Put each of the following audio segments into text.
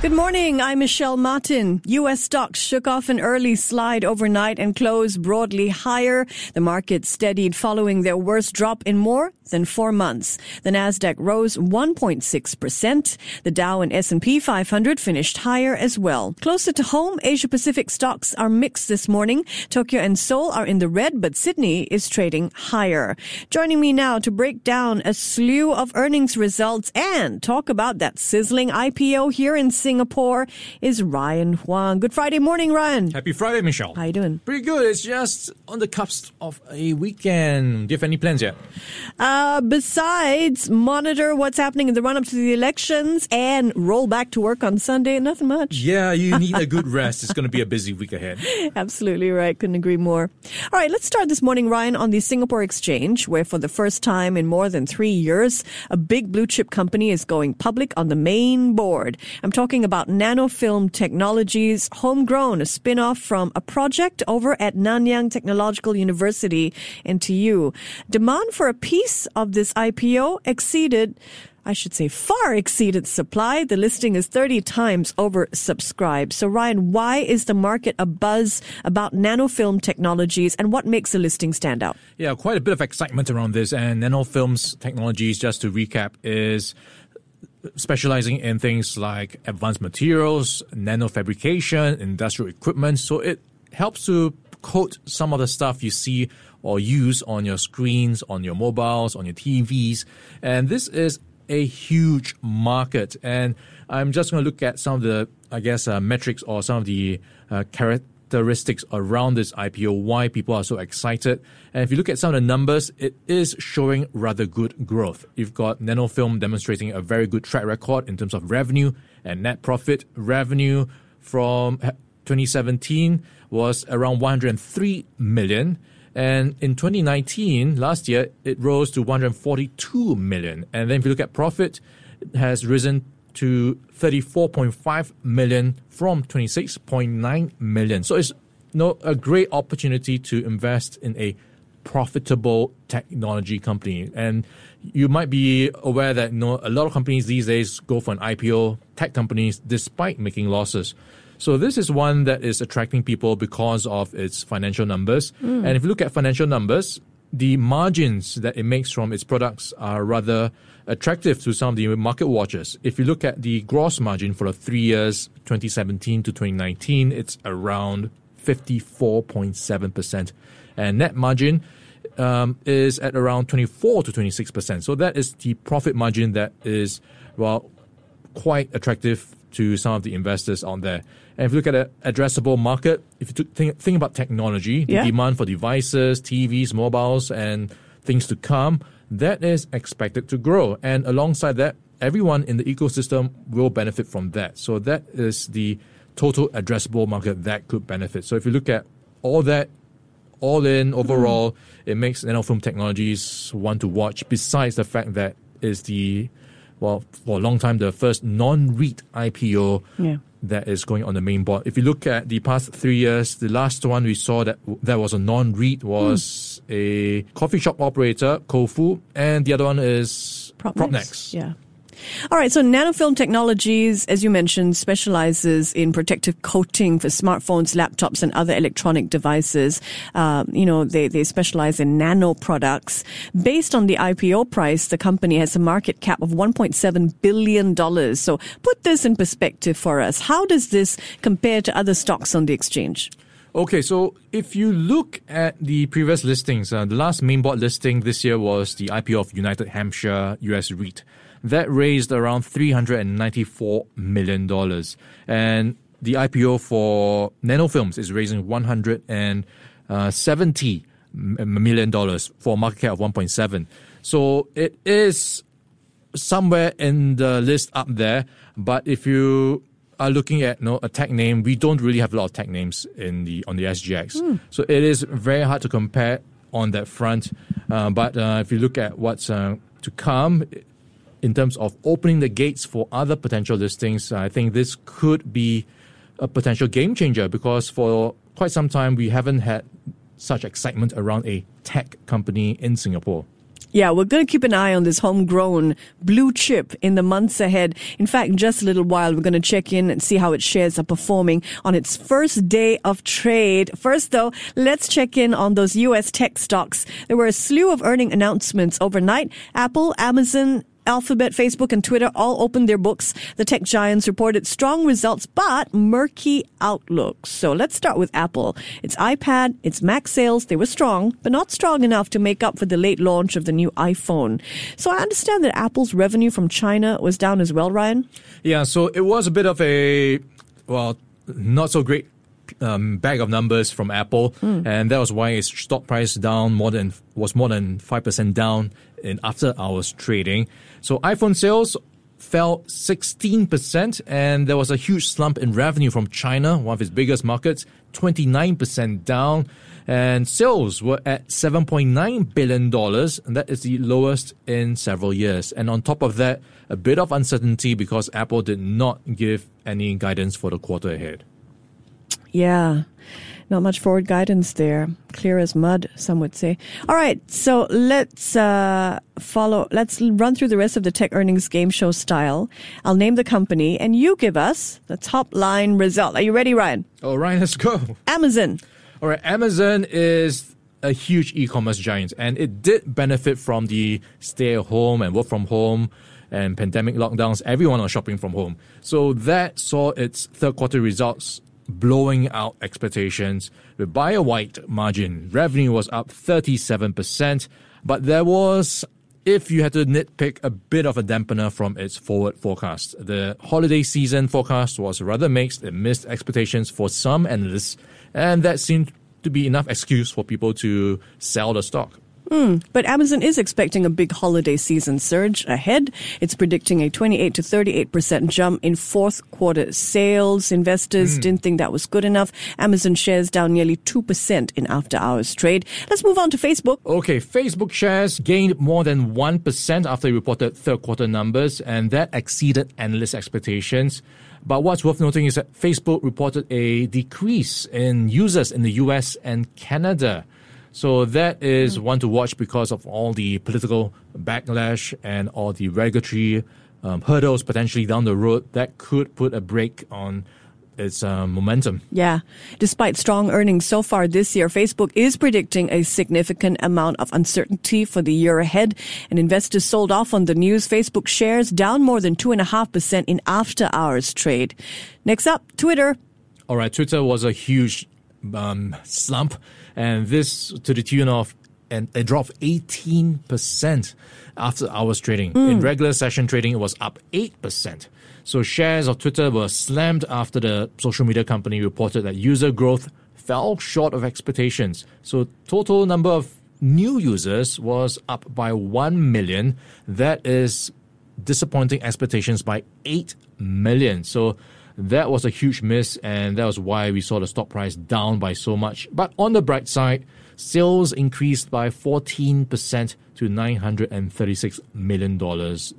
Good morning. I'm Michelle Martin. U.S. stocks shook off an early slide overnight and closed broadly higher. The market steadied following their worst drop in more than four months. The Nasdaq rose 1.6%. The Dow and S&P 500 finished higher as well. Closer to home, Asia Pacific stocks are mixed this morning. Tokyo and Seoul are in the red, but Sydney is trading higher. Joining me now to break down a slew of earnings results and talk about that sizzling IPO here in Sydney Singapore is Ryan Huang. Good Friday morning, Ryan. Happy Friday, Michelle. How you doing? Pretty good. It's just on the cusp of a weekend. Do you have any plans yet? Uh, besides monitor what's happening in the run up to the elections and roll back to work on Sunday, nothing much. Yeah, you need a good rest. It's going to be a busy week ahead. Absolutely right. Couldn't agree more. All right, let's start this morning, Ryan, on the Singapore Exchange, where for the first time in more than three years, a big blue chip company is going public on the main board. I'm talking talking about nanofilm technologies, homegrown, a spin-off from a project over at Nanyang Technological University, NTU. Demand for a piece of this IPO exceeded I should say far exceeded supply. The listing is 30 times oversubscribed. So Ryan, why is the market a buzz about nanofilm technologies and what makes the listing stand out? Yeah, quite a bit of excitement around this and nanofilms technologies, just to recap, is specializing in things like advanced materials, nanofabrication, industrial equipment. So it helps to coat some of the stuff you see or use on your screens, on your mobiles, on your TVs. And this is a huge market. And I'm just going to look at some of the, I guess, uh, metrics or some of the uh, characteristics around this IPO, why people are so excited. And if you look at some of the numbers, it is showing rather good growth. You've got Nanofilm demonstrating a very good track record in terms of revenue and net profit. Revenue from 2017 was around 103 million. And in 2019, last year, it rose to 142 million. And then if you look at profit, it has risen to 34.5 million from 26.9 million. So it's you know, a great opportunity to invest in a profitable technology company. And you might be aware that you know, a lot of companies these days go for an IPO, tech companies, despite making losses. So this is one that is attracting people because of its financial numbers. Mm. And if you look at financial numbers, the margins that it makes from its products are rather attractive to some of the market watchers. If you look at the gross margin for the three years, 2017 to 2019, it's around 54.7%. And net margin um, is at around 24 to 26%. So that is the profit margin that is, well, quite attractive to some of the investors on there. And if you look at the addressable market, if you think, think about technology, the yeah. demand for devices, TVs, mobiles, and things to come, that is expected to grow. And alongside that, everyone in the ecosystem will benefit from that. So that is the total addressable market that could benefit. So if you look at all that, all in overall, mm. it makes nanofilm technologies one to watch. Besides the fact that is the well for a long time the first non-REIT IPO yeah. that is going on the main board. If you look at the past three years, the last one we saw that that was a non-REIT was mm. a coffee shop operator, Kofu, and the other one is Propnex. Propnex. Yeah. All right, so Nanofilm Technologies, as you mentioned, specializes in protective coating for smartphones, laptops, and other electronic devices. Uh, you know, they, they specialize in nano products. Based on the IPO price, the company has a market cap of $1.7 billion. So put this in perspective for us. How does this compare to other stocks on the exchange? Okay, so if you look at the previous listings, uh, the last main board listing this year was the IPO of United Hampshire US REIT that raised around $394 million. And the IPO for nanofilms is raising $170 million for a market cap of 1.7. So it is somewhere in the list up there. But if you are looking at you know, a tech name, we don't really have a lot of tech names in the on the SGX. Mm. So it is very hard to compare on that front. Uh, but uh, if you look at what's uh, to come, in terms of opening the gates for other potential listings, I think this could be a potential game changer because for quite some time we haven't had such excitement around a tech company in Singapore. Yeah, we're going to keep an eye on this homegrown blue chip in the months ahead. In fact, just a little while, we're going to check in and see how its shares are performing on its first day of trade. First, though, let's check in on those U.S. tech stocks. There were a slew of earning announcements overnight. Apple, Amazon, Alphabet, Facebook, and Twitter all opened their books. The tech giants reported strong results, but murky outlooks. So let's start with Apple. Its iPad, its Mac sales, they were strong, but not strong enough to make up for the late launch of the new iPhone. So I understand that Apple's revenue from China was down as well, Ryan? Yeah, so it was a bit of a, well, not so great um, bag of numbers from Apple, mm. and that was why its stock price down more than was more than five percent down in after hours trading. So iPhone sales fell 16%, and there was a huge slump in revenue from China, one of its biggest markets, 29% down. And sales were at $7.9 billion, and that is the lowest in several years. And on top of that, a bit of uncertainty because Apple did not give any guidance for the quarter ahead. Yeah. Not much forward guidance there. Clear as mud, some would say. All right, so let's uh, follow. Let's run through the rest of the tech earnings game show style. I'll name the company, and you give us the top line result. Are you ready, Ryan? All right, let's go. Amazon. All right, Amazon is a huge e-commerce giant, and it did benefit from the stay at home and work from home and pandemic lockdowns. Everyone was shopping from home, so that saw its third quarter results blowing out expectations with by a wide margin. Revenue was up 37%, but there was if you had to nitpick a bit of a dampener from its forward forecast. The holiday season forecast was rather mixed. It missed expectations for some analysts, and that seemed to be enough excuse for people to sell the stock. Mm, but Amazon is expecting a big holiday season surge ahead. It's predicting a 28 to 38% jump in fourth quarter sales. Investors mm. didn't think that was good enough. Amazon shares down nearly 2% in after hours trade. Let's move on to Facebook. Okay, Facebook shares gained more than 1% after they reported third quarter numbers, and that exceeded analyst expectations. But what's worth noting is that Facebook reported a decrease in users in the US and Canada. So that is mm. one to watch because of all the political backlash and all the regulatory um, hurdles potentially down the road that could put a brake on its uh, momentum. Yeah. Despite strong earnings so far this year, Facebook is predicting a significant amount of uncertainty for the year ahead. And investors sold off on the news. Facebook shares down more than 2.5% in after hours trade. Next up, Twitter. All right. Twitter was a huge um, slump and this to the tune of and it dropped 18% after hours trading. Mm. In regular session trading, it was up 8%. So shares of Twitter were slammed after the social media company reported that user growth fell short of expectations. So total number of new users was up by 1 million. That is disappointing expectations by 8 million. So that was a huge miss, and that was why we saw the stock price down by so much. But on the bright side, sales increased by 14% to $936 million,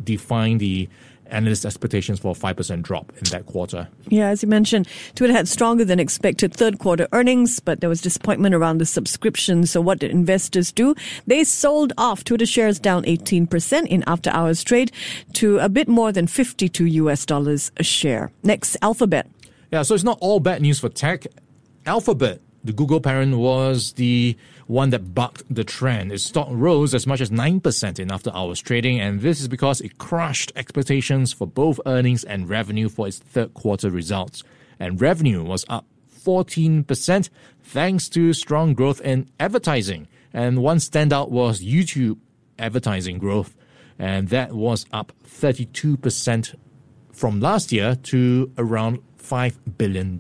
defying the analyst expectations for a 5% drop in that quarter. Yeah, as you mentioned, Twitter had stronger than expected third quarter earnings, but there was disappointment around the subscription. So what did investors do? They sold off Twitter shares down 18% in after hours trade to a bit more than 52 US dollars a share. Next, Alphabet. Yeah, so it's not all bad news for tech. Alphabet, the Google parent, was the one that bucked the trend. Its stock rose as much as 9% in after hours trading, and this is because it crushed expectations for both earnings and revenue for its third quarter results. And revenue was up 14% thanks to strong growth in advertising. And one standout was YouTube advertising growth, and that was up 32% from last year to around $5 billion.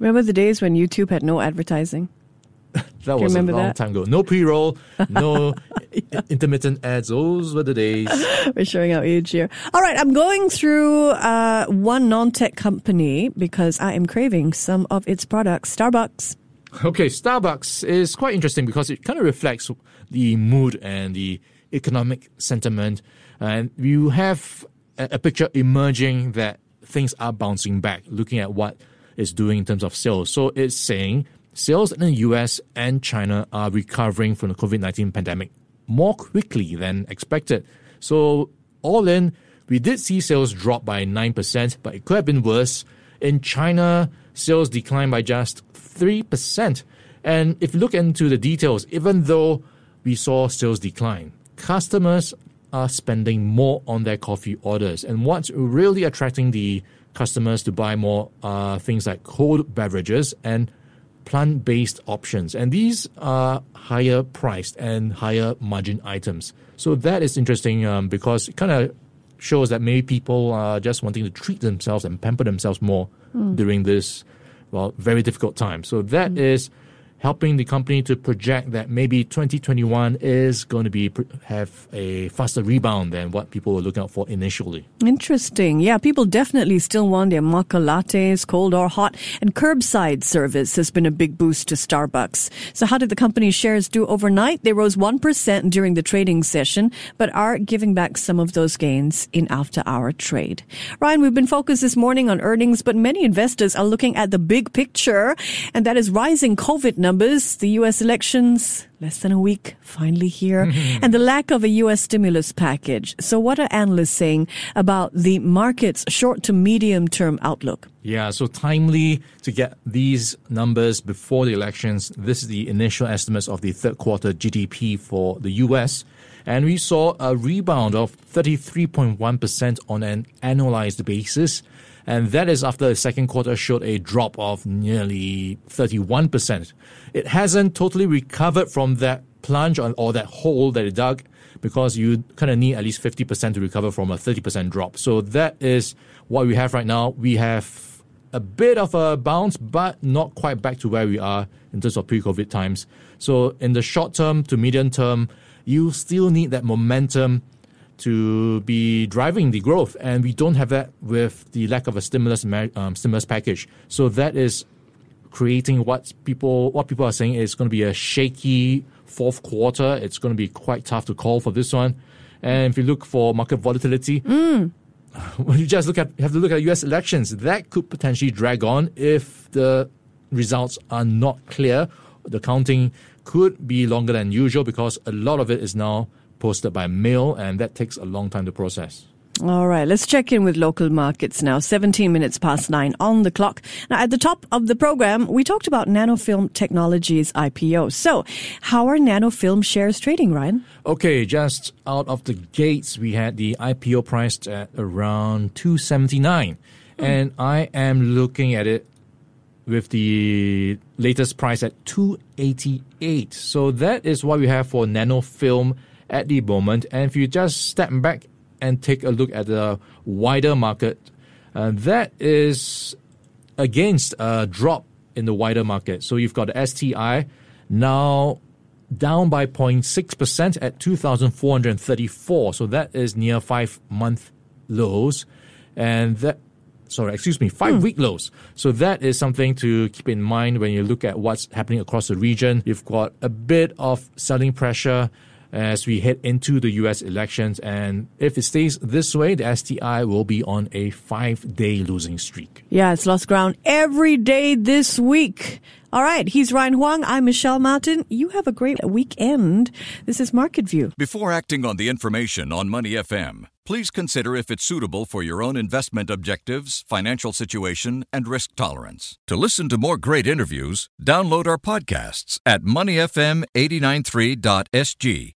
Remember the days when YouTube had no advertising? that was a long that? time ago. No pre-roll, no yeah. intermittent ads. Those were the days. We're showing our age here. All right, I'm going through uh, one non-tech company because I am craving some of its products. Starbucks. Okay, Starbucks is quite interesting because it kind of reflects the mood and the economic sentiment, and you have a, a picture emerging that things are bouncing back. Looking at what is doing in terms of sales. So it's saying sales in the US and China are recovering from the COVID 19 pandemic more quickly than expected. So, all in, we did see sales drop by 9%, but it could have been worse. In China, sales declined by just 3%. And if you look into the details, even though we saw sales decline, customers are spending more on their coffee orders. And what's really attracting the customers to buy more uh, things like cold beverages and plant based options. And these are higher priced and higher margin items. So that is interesting um, because it kind of shows that maybe people are just wanting to treat themselves and pamper themselves more mm. during this, well, very difficult time. So that mm. is helping the company to project that maybe 2021 is going to be have a faster rebound than what people were looking out for initially. Interesting. Yeah, people definitely still want their mocha lattes, cold or hot, and curbside service has been a big boost to Starbucks. So how did the company's shares do overnight? They rose 1% during the trading session, but are giving back some of those gains in after hour trade. Ryan, we've been focused this morning on earnings, but many investors are looking at the big picture, and that is rising COVID numbers, the U.S. elections, less than a week, finally here, mm-hmm. and the lack of a U.S. stimulus package. So what are analysts saying about the market's short to medium term outlook? Yeah, so timely to get these numbers before the elections. This is the initial estimates of the third quarter GDP for the U.S. And we saw a rebound of 33.1% on an annualized basis and that is after the second quarter showed a drop of nearly 31%. It hasn't totally recovered from that plunge or, that hole that it dug because you kind of need at least 50% to recover from a 30% drop. So that is what we have right now. We have a bit of a bounce, but not quite back to where we are in terms of pre COVID times. So, in the short term to medium term, you still need that momentum to be driving the growth, and we don't have that with the lack of a stimulus um, stimulus package. So that is creating what people what people are saying is going to be a shaky fourth quarter. It's going to be quite tough to call for this one. And if you look for market volatility, mm. when you just look at have to look at U.S. elections, that could potentially drag on if the results are not clear. The counting could be longer than usual because a lot of it is now posted by mail, and that takes a long time to process. All right, let's check in with local markets now. 17 minutes past nine on the clock. Now, at the top of the program, we talked about Nanofilm Technologies IPO. So, how are Nanofilm shares trading, Ryan? Okay, just out of the gates, we had the IPO priced at around 279. Mm. And I am looking at it with the latest price at 288. So, that is what we have for Nanofilm at the moment. And if you just step back and take a look at the wider market, uh, that is against a drop in the wider market. So you've got the STI now down by 0.6% at 2,434. So that is near five month lows. And that, sorry, excuse me, five hmm. week lows. So that is something to keep in mind when you look at what's happening across the region. You've got a bit of selling pressure as we head into the US elections. And if it stays this way, the STI will be on a five day losing streak. Yeah, it's lost ground every day this week. All right, he's Ryan Huang. I'm Michelle Martin. You have a great weekend. This is Market View. Before acting on the information on Money FM, please consider if it's suitable for your own investment objectives, financial situation, and risk tolerance. To listen to more great interviews, download our podcasts at moneyfm893.sg